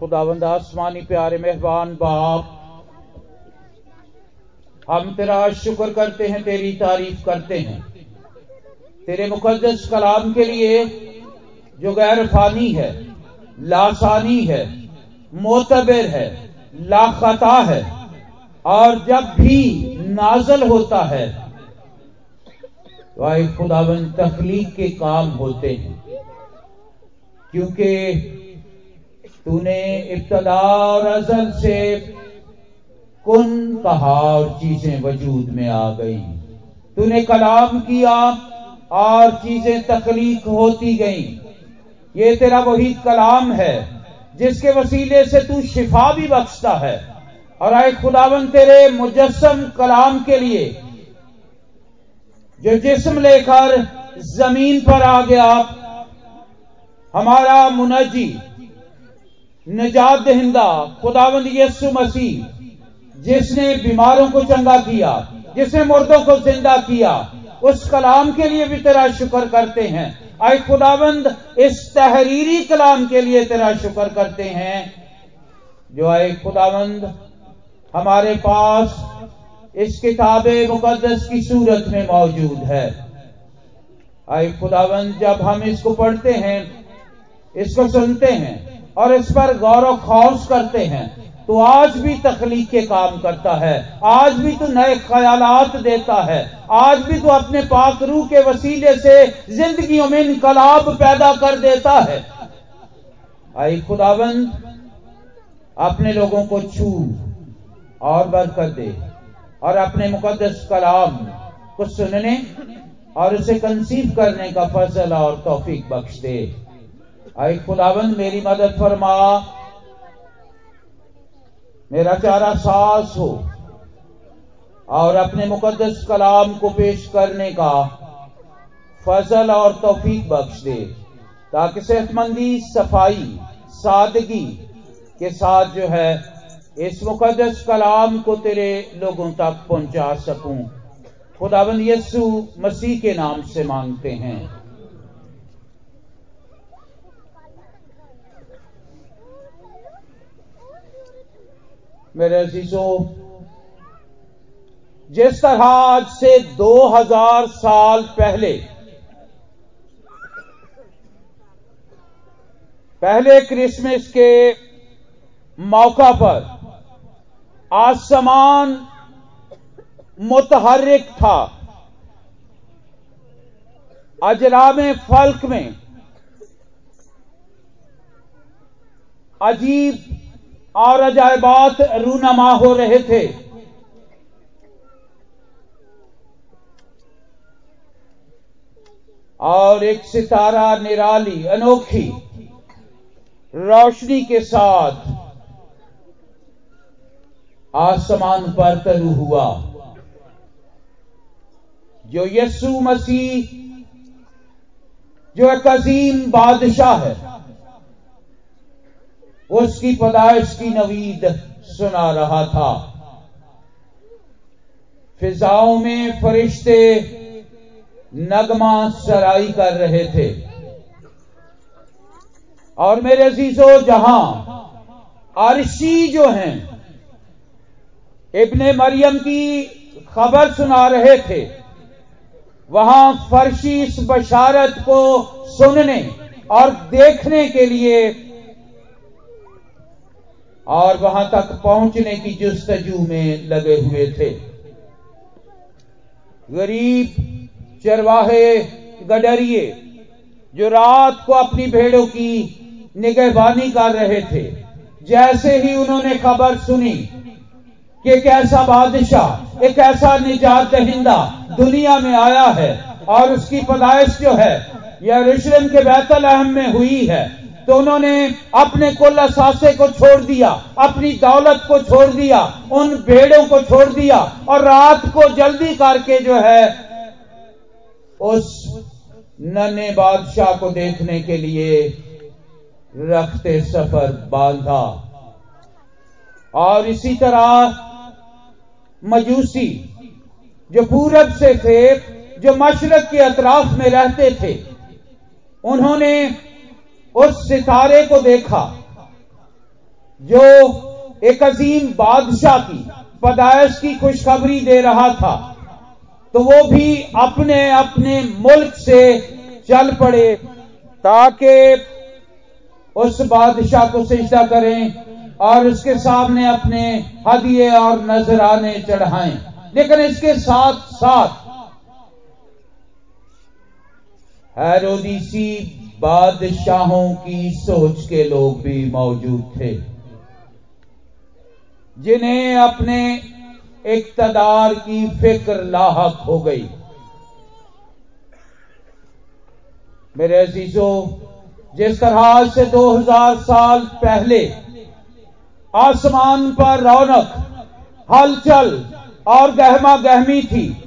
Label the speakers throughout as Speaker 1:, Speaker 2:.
Speaker 1: खुदावंद आसमानी प्यारे मेहरबान बाप। हम तेरा शुक्र करते हैं, तेरी तारीफ़ करते हैं। तेरे मुकद्दस कलाम के लिए जो गैर फानी है, लासानी है, मोतबर है, लाखता है, और जब भी नाजल होता है तो आए खुदावन तखलीक के काम होते हैं। क्योंकि तूने इब्तदा और अजल से कुन कहा और चीज़ें वजूद में आ गई? तूने कलाम किया, और चीज़ें तखलीक होती गई। ये तेरा वही कलाम है, जिसके वसीले से तू शिफा भी बख्शता है। और आए खुदावन तेरे मुजस्म कलाम के लिए, जो जिस्म लेकर ज़मीन पर आ गया, हमारा मुनजी निजात दहिंदा, खुदावंद यसु मसीह, जिसने बीमारों को चंगा किया, जिसने मुर्दों को ज़िंदा किया, उस कलाम के लिए भी तेरा शुक्र करते हैं। आए खुदावंद, इस तहरीरी कलाम के लिए तेरा शुक्र करते हैं। जो आए खुदावंद, हमारे पास इस किताब मुकदस की सूरत में मौजूद है। आए खुदावंद, जब हम इसको पढ़ते हैं, इसको सुनते हैं और इस पर गौरव खौस करते हैं। तो आज भी तखलीक के काम करता है। आज भी तू नए ख्याल देता है। आज भी तू अपने पाक रूह के वसीले से जिंदगियों में इनकलाब पैदा कर देता है। आई खुदावंद, अपने लोगों को छू और बरकत दे और अपने मुकदस कलाम को सुनने और उसे कंसीव करने का फजल और तौफीक बख्श दे। आई खुदावंद मेरी मदद फरमा। मेरा चारा सास हो और अपने मुकदस कलाम को पेश करने का फजल और तौफीक बख्श दे, ताकि सेहतमंदी, सफ़ाई, सादगी के साथ जो है इस मुकदस कलाम को तेरे लोगों तक पहुँचा सकूँ। खुदाबंद यस्सु मसीह के नाम से मांगते हैं। मेरे अजीजों, जिस तरह आज से 2000 साल पहले पहले क्रिसमस के मौका पर आसमान मुतहरिक था, अजराम फल्क में अजीब और अजायबात रूनमा हो रहे थे। और एक सितारा निराली, अनोखी, रोशनी के साथ आसमान पर तरु हुआ। जो यस्सु मसीह, जो एक अजीम बादशाह है उसकी पैदाइश की नवीद सुना रहा था। फिजाओं में फरिश्ते नगमा सराई कर रहे थे। और मेरे अजीजों, जहाँ अरशी जो हैं, इब्ने मरियम की खबर सुना रहे थे, वहाँ फर्शी इस बशारत को सुनने और देखने के लिए और वहाँ तक पहुँचने की जुस्तजू में लगे हुए थे। गरीब, चरवाहे, गडरिए, जो रात को अपनी भेड़ों की निगहबानी कर रहे थे, जैसे ही उन्होंने खबर सुनी कि एक ऐसा बादशाह, एक ऐसा निजात दहिंदा दुनिया में आया है और उसकी पदाइश जो है यह रुशरम के बैतल अहम में हुई है तो उन्होंने अपने कुल असासे को छोड़ दिया, अपनी दौलत को छोड़ दिया, उन भेड़ों को छोड़ दिया, और रात को जल्दी करके जो है, उस नन्हे बादशाह को देखने के लिए रखते सफ़र बांधा। और इसी तरह मजूसी जो पूरब से थे, जो मशरक के अतराफ में रहते थे, उन्होंने उस सितारे को देखा जो एक अजीम बादशाह की, पैदाइश की खुशखबरी दे रहा था तो वो भी अपने अपने मुल्क से चल पड़े ताकि उस बादशाह को सिजदा करें और उसके सामने अपने हदिये और नजराने चढ़ाएँ। लेकिन इसके साथ साथ हैरोदीसी बादशाहों की सोच के लोग भी मौजूद थे। जिन्हें अपने इकतदार की फ़िक्र लाक हो गई। मेरे अजीजों, जिस तरह से 2000 साल पहले आसमान पर रौनक, हलचल और गहमा गहमी थी,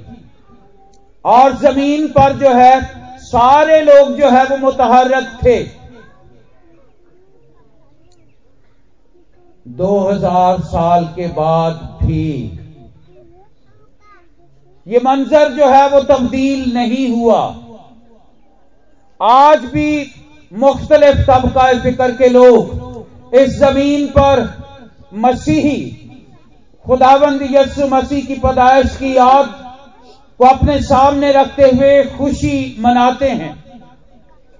Speaker 1: और ज़मीन पर जो है सारे लोग जो है वो मुतहरक थे। 2000 साल के बाद भी ये मंजर जो है वो तब्दील नहीं हुआ। आज भी मुख्तलिफ़ तबका फ़िक्र के लोग इस ज़मीन पर मसीही खुदाबंद यसु मसीह की पैदाइश की याद को अपने सामने रखते हुए खुशी मनाते हैं।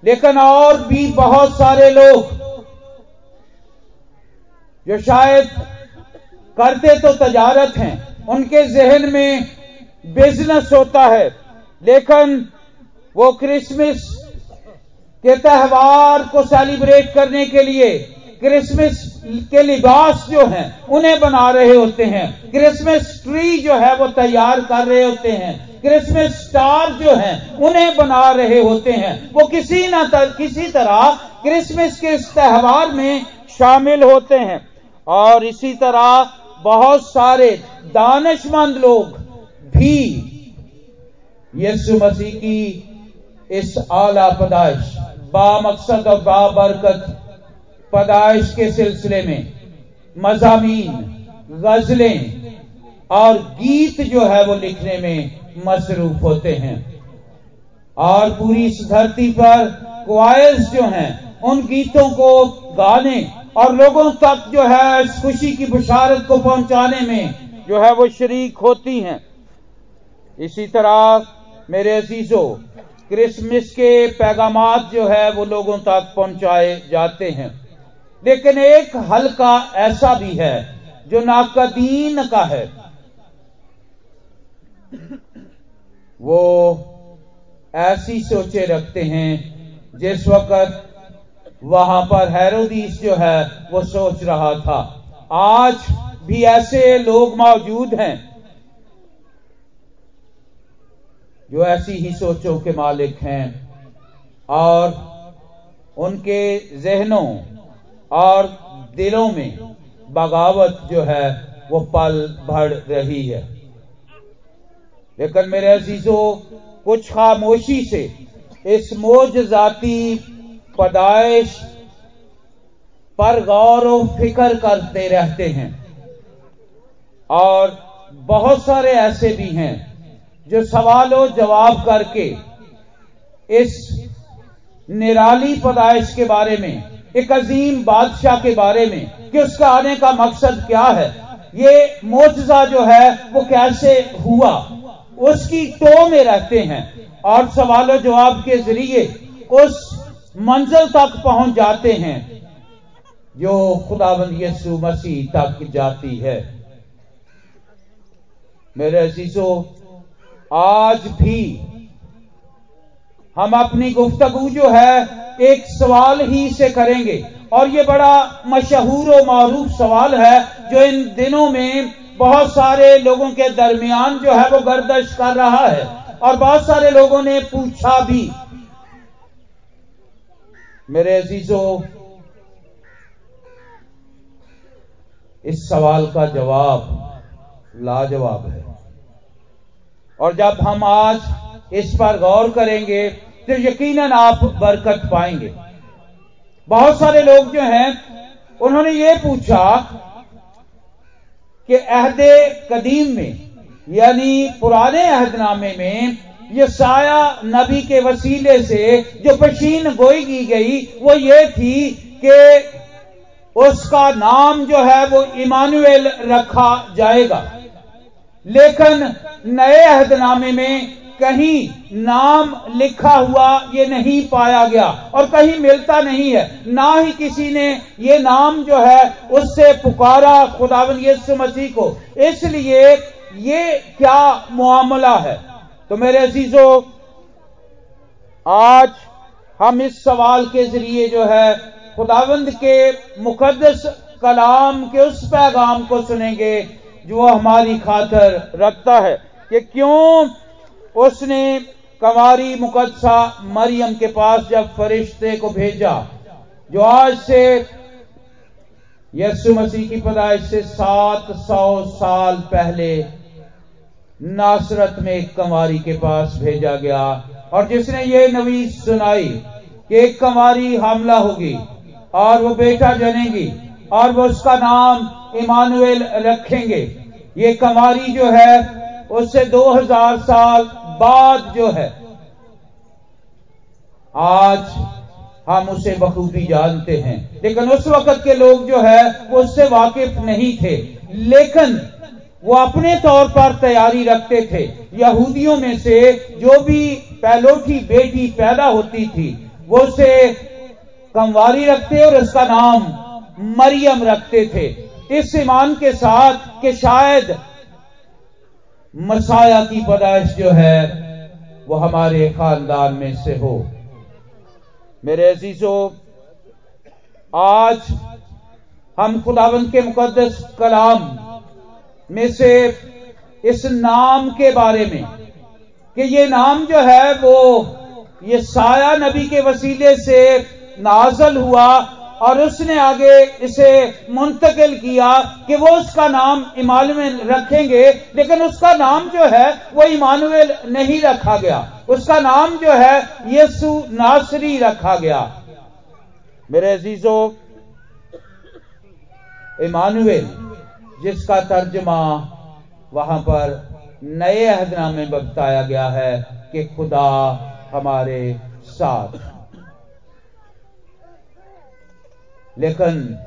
Speaker 1: लेकिन और भी बहुत सारे लोग जो शायद करते तो तजारत हैं, उनके जहन में बिज़नेस होता है। लेकिन वो क्रिसमस के त्यौहार को सेलिब्रेट करने के लिए क्रिसमस के लिबास जो हैं उन्हें बना रहे होते हैं। क्रिसमस ट्री जो है वो तैयार कर रहे होते हैं। क्रिसमस स्टार जो हैं उन्हें बना रहे होते हैं। वो किसी ना तर, किसी तरह क्रिसमस के इस त्यौहार में शामिल होते हैं। और इसी तरह बहुत सारे दानशमंद लोग भी यीशु मसीह की इस आला पदाइश बामकसद और बाबरकत पैदाइश के सिलसिले में मजामीन, गजलें और गीत जो है वो लिखने में मसरूफ होते हैं। और पूरी इस धरती पर क्वायर्स जो हैं, उन गीतों को गाने और लोगों तक जो है इस खुशी की बुशारत को पहुँचाने में जो है वो शरीक होती हैं। इसी तरह मेरे अजीजों, क्रिसमस के पैगाम जो है वो लोगों तक पहुँचाए जाते हैं। लेकिन एक हल्का ऐसा भी है जो नाकदीन का है। वो ऐसी सोचे रखते हैं जिस वक्त वहाँ पर हैरोदीस जो है, वो सोच रहा था। आज भी ऐसे लोग मौजूद हैं जो ऐसी ही सोचों के मालिक हैं और उनके जहनों और दिलों में बगावत जो है, वो पल भर रही है। लेकिन मेरे अजीजों, कुछ खामोशी से इस मोज जाती पदाइश पर गौर व फ़िक्र करते रहते हैं। और बहुत सारे ऐसे भी हैं जो सवालों जवाब करके इस निराली पदाइश के बारे में एक अजीम बादशाह के बारे में कि उसका आने का मकसद क्या है। ये मोजा जो है, वो कैसे हुआ? उसकी टो में रहते हैं और सवालों जवाब के ज़रिए उस मंजिल तक पहुँच जाते हैं जो खुदाबंद यसु मसीह तक जाती है। मेरे अजीजों, आज भी हम अपनी गुफ्तगु जो है, एक सवाल ही से करेंगे। और ये बड़ा मशहूर और मारूफ सवाल है, जो इन दिनों में बहुत सारे लोगों के दरमियान जो है, वो गर्दश कर रहा है। और बहुत सारे लोगों ने पूछा भी। मेरे अजीजों, इस सवाल का जवाब लाजवाब है। और जब हम आज इस पर गौर करेंगे तो यकीनन आप बरकत पाएँगे। बहुत सारे लोग जो हैं, उन्होंने ये पूछा कि अहदे कदीम में, यानी पुराने अहदनामे में ये साया नबी के वसीले से जो पशीन गोई की गई, वो ये थी कि उसका नाम जो है वो इमानुएल रखा जाएगा। लेकिन नए अहदनामे में कहीं नाम लिखा हुआ ये नहीं पाया गया और कहीं मिलता नहीं है। ना ही किसी ने ये नाम जो है उससे पुकारा खुदावन यीशु मसीह को। इसलिए ये क्या मामला है? तो मेरे अजीजों, आज हम इस सवाल के ज़रिए जो है खुदावंद के मुकदस कलाम के उस पैगाम को सुनेंगे जो हमारी खातर रखता है कि क्यों उसने कमारी मुकदसा मरियम के पास जब फरिश्ते को भेजा, जो आज से यसु मसीह की पदाइश से सात सौ साल पहले नासरत में एक कंवारी के पास भेजा गया और जिसने ये नवीस सुनाई कि एक कंवारी हमला होगी और वो बेटा जनेगी और वो उसका नाम इमानुएल रखेंगे। ये कंवारी जो है, उससे 2000 साल बाद जो है, आज हम उसे बखूबी जानते हैं। लेकिन उस वक्त के लोग जो है, वो उससे वाकिफ नहीं थे। लेकिन वो अपने तौर पर तैयारी रखते थे। यहूदियों में से जो भी पहलोठी बेटी पैदा होती थी, वो उसे कमवारी रखते और उसका नाम मरियम रखते थे। इस ईमान के साथ कि शायद मसाया की पैदाइश जो है, वो हमारे खानदान में से हो। मेरे अजीजों, आज हम खुदावंत के मुकदस कलाम में से इस नाम के बारे में, कि ये नाम जो है, वो ये साया नबी के वसीले से नाजल हुआ और उसने आगे इसे मुंतकिल किया कि वो उसका नाम इमानुएल रखेंगे, लेकिन उसका नाम जो है वो इमानुएल नहीं रखा गया। उसका नाम जो है यीशु नासरी रखा गया। मेरे अजीजों, इमानुएल, जिसका तर्जमा वहाँ पर नए अहदनामे में बताया गया है कि खुदा हमारे साथ। लेकिन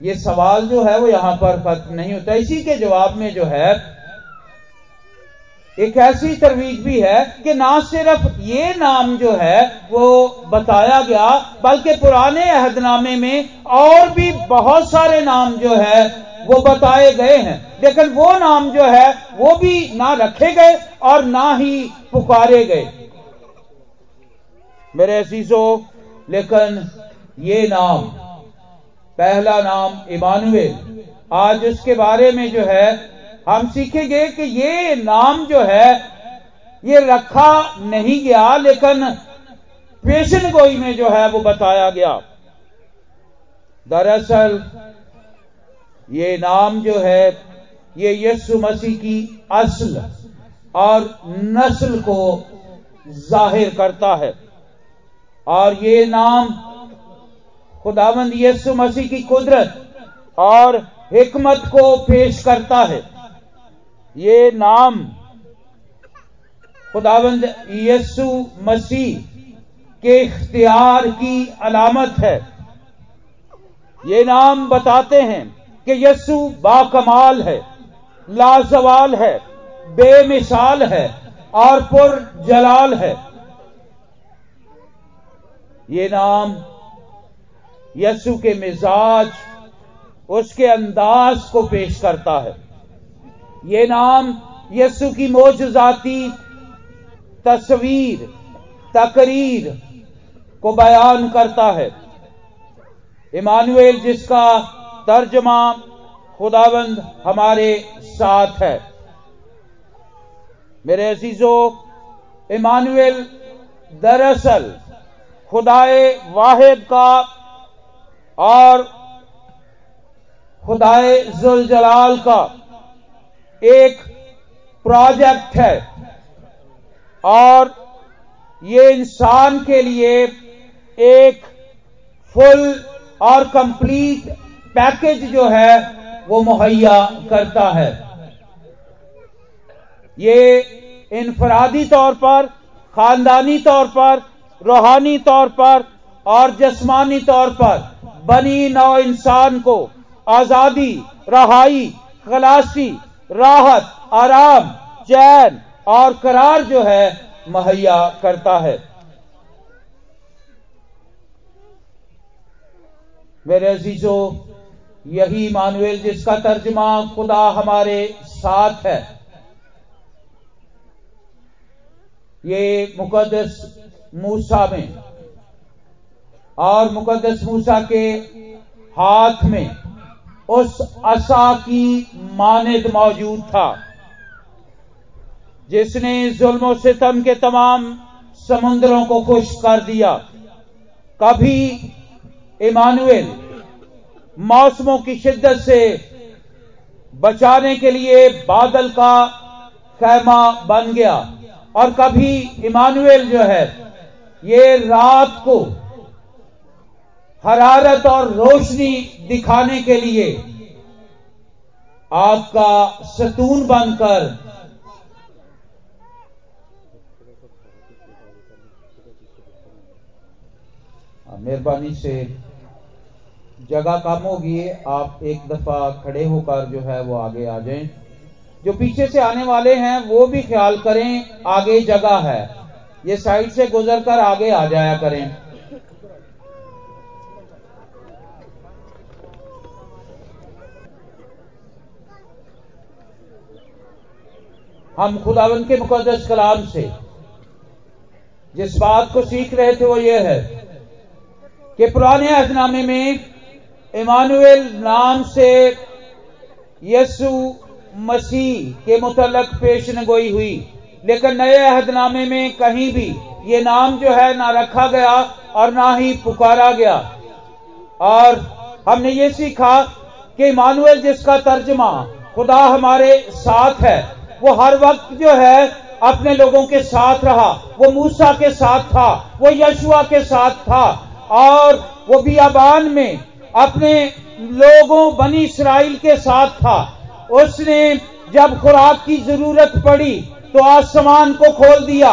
Speaker 1: ये सवाल जो है वो यहाँ पर खत्म नहीं होता। इसी के जवाब में जो है, एक ऐसी तरवीज भी है कि ना सिर्फ़ ये नाम जो है वो बताया गया, बल्कि पुराने अहदनामे में और भी बहुत सारे नाम जो है वो बताए गए हैं। लेकिन वो नाम जो है, वो भी ना रखे गए और ना ही पुकारे गए। मेरे अजीजों, लेकिन ये नाम पहला नाम इमानुएल। आज उसके बारे में जो है, हम सीखेंगे कि ये नाम जो है, ये रखा नहीं गया, लेकिन पेशन गोई में जो है वो बताया गया। दरअसल, ये नाम जो है, ये यस्सु मसीह की असल और नस्ल को ज़ाहिर करता है। और ये नाम खुदावंद यस्सु मसीह की कुदरत और हिकमत को पेश करता है। ये नाम खुदावंद यस्सु मसीह के इख्तियार की अलामत है। ये नाम बताते हैं कि यस्सु बाकमाल है, लाजवाल है, बेमिसाल है और पुर जलाल है। ये नाम यस्सु के मिजाज उसके अंदाज को पेश करता है। ये नाम यस्सु की मोजाती तस्वीर, तकरीर को बयान करता है। इमानुएल, जिसका तर्जमा खुदाबंद हमारे साथ है। मेरे अजीजों, इमानुएल दरअसल खुदाए वाहिद का और खुदाए जुल जलाल का एक प्रोजेक्ट है। और ये इंसान के लिए एक फुल और कंप्लीट पैकेज जो है, वो मुहैया करता है। ये इनफरादी तौर पर, खानदानी तौर पर, रूहानी तौर पर और जस्मानी तौर पर बनी नौ इंसान को आज़ादी, रहाई, खलासी, राहत, आराम, चैन और करार जो है, मुहैया करता है। मेरे अजीजों, यही मानवेल जिसका तर्जमा खुदा हमारे साथ है। ये मुकदस मूसा में और मुकदस मूसा के हाथ में उस असा की मानद मौजूद था, जिसने जुल्म सितम के तमाम समुद्रों को खुश कर दिया। कभी इमानुएल मौसमों की शिद्दत से बचाने के लिए बादल का खैमा बन गया, और कभी इमानुएल जो है, ये रात को हरारत और रोशनी दिखाने के लिए आपका सतून बनकर मेहरबानी से जगह कम होगी। आप एक दफ़ा खड़े होकर जो है वो आगे आ जाएँ। जो पीछे से आने वाले हैं, वो भी ख्याल करें, आगे जगह है। ये साइड से गुजरकर आगे आ जाया करें। हम खुदावन के मुकदस कलाम से जिस बात को सीख रहे थे वो ये है कि पुराने अहदनामे में इमानुएल नाम से यसु मसीह के मुतलक पेश गोई हुई। लेकिन नए अहदनामे में कहीं भी ये नाम जो है ना रखा गया और ना ही पुकारा गया। और हमने ये सीखा कि इमानुएल जिसका तर्जमा खुदा हमारे साथ है वो हर वक्त जो है अपने लोगों के साथ रहा। वो मूसा के साथ था, वो यशुआ के साथ था। और वो बियाबान में अपने लोगों, बनी इसराइल के साथ था। उसने जब खुराक की ज़रूरत पड़ी तो आसमान को खोल दिया।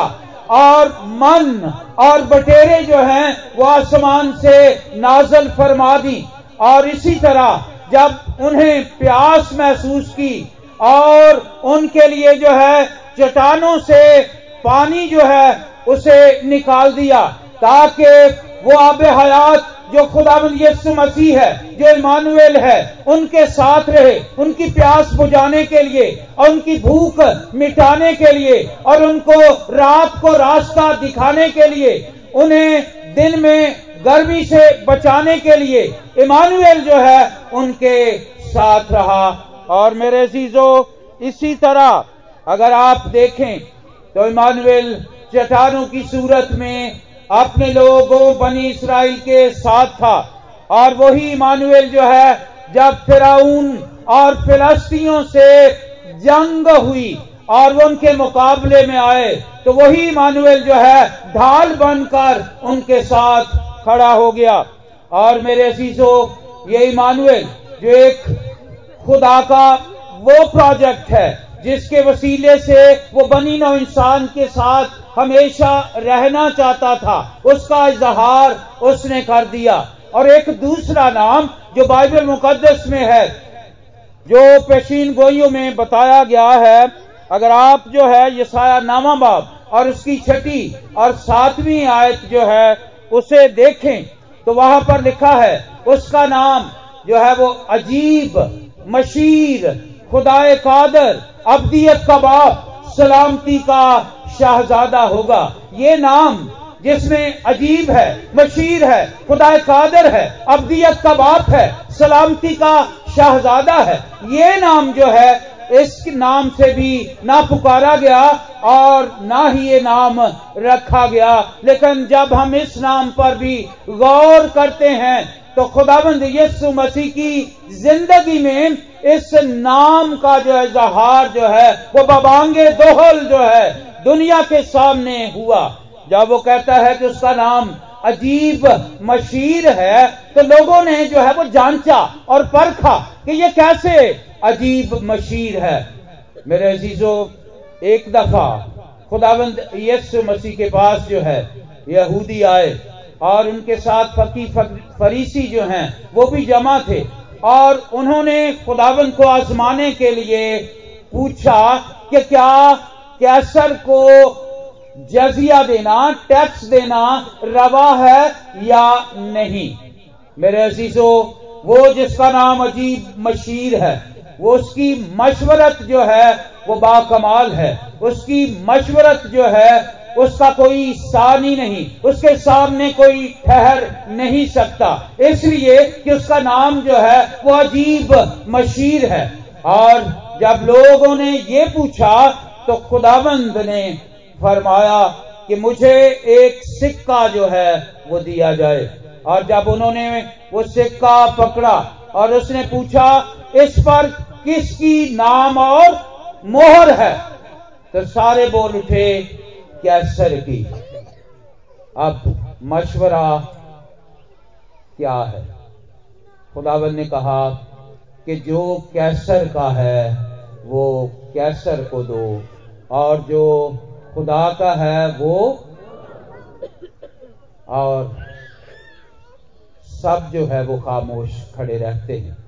Speaker 1: और मन और बटेरे जो हैं, वो आसमान से नाजल फरमा दी। और इसी तरह जब उन्हें प्यास महसूस की और उनके लिए जो है, चट्टानों से पानी जो है, उसे निकाल दिया, ताकि वो आब हयात जो खुदा यसु मसीह है, जो इमानुएल है, उनके साथ रहे, उनकी प्यास बुझाने के लिए, और उनकी भूख मिटाने के लिए, और उनको रात को रास्ता दिखाने के लिए, उन्हें दिन में गर्मी से बचाने के लिए, इमानुएल जो है, उनके साथ रहा। और मेरे चीज़ों इसी तरह अगर आप देखें तो इमानुएल चट्टानों की सूरत में अपने लोगों बनी इसराइल के साथ था। और वही इमानुएल जो है, जब फिराउन और फिलस्तियों से जंग हुई और वो उनके मुकाबले में आए तो वही इमानुएल जो है, ढाल बनकर उनके साथ खड़ा हो गया। और मेरे अजीजों, ये इमानुएल जो एक खुदा का वो प्रोजेक्ट है, जिसके वसीले से वो बनी नो इंसान के साथ हमेशा रहना चाहता था। उसका इजहार उसने कर दिया। और एक दूसरा नाम जो बाइबल मुकदस में है, जो पेशीन गोइयों में बताया गया है, अगर आप जो है यसाया नामा बाब और उसकी छठी और सातवीं आयत जो है उसे देखें तो वहाँ पर लिखा है, उसका नाम जो है वो अजीब मशीर खुदाए कादर, अब्दियत का बाप, सलामती का शाहजादा होगा। ये नाम जिसमें अजीब है, मशीर है खुदा कादर है, अब्दियत का बाप है, सलामती का शाहजादा है। ये नाम जो है, इस नाम से भी ना पुकारा गया और ना ही ये नाम रखा गया। लेकिन जब हम इस नाम पर भी गौर करते हैं तो खुदाबंद यीशु मसीह की ज़िंदगी में इस नाम का जो है इजहार जो है, वो बबांगे दोहल जो है, दुनिया के सामने हुआ। जब वो कहता है कि उसका नाम अजीब मशीर है तो लोगों ने जो है वो जांचा और परखा कि ये कैसे अजीब मशीर है। मेरे अजीजों, एक दफ़ा खुदाबंद यस्सु मसीह के पास जो है, यहूदी आए। और उनके साथ फकी फरीसी जो हैं, वो भी जमा थे। और उन्होंने खुदावन को आजमाने के लिए पूछा कि क्या कैसर को जजिया देना, टैक्स देना रवा है या नहीं? मेरे अजीजो, वो जिसका नाम अजीब मशीर है, वो उसकी मशवरत जो है, वो बाकमाल है। उसकी मशवरत जो है उसका कोई सानी नहीं, उसके सामने कोई ठहर नहीं सकता। इसलिए कि उसका नाम जो है, वो अजीब मशीर है। और जब लोगों ने ये पूछा तो खुदाबंद ने फरमाया कि मुझे एक सिक्का जो है, वो दिया जाए। और जब उन्होंने वो सिक्का पकड़ा और उसने पूछा, इस पर किसकी नाम और मोहर है? तो सारे बोल उठे कैसर की? अब मशवरा क्या है? खुदावन ने कहा कि जो कैसर का है, वो कैसर को दो, और जो खुदा का है, वो और सब जो है, वो खामोश खड़े रहते हैं।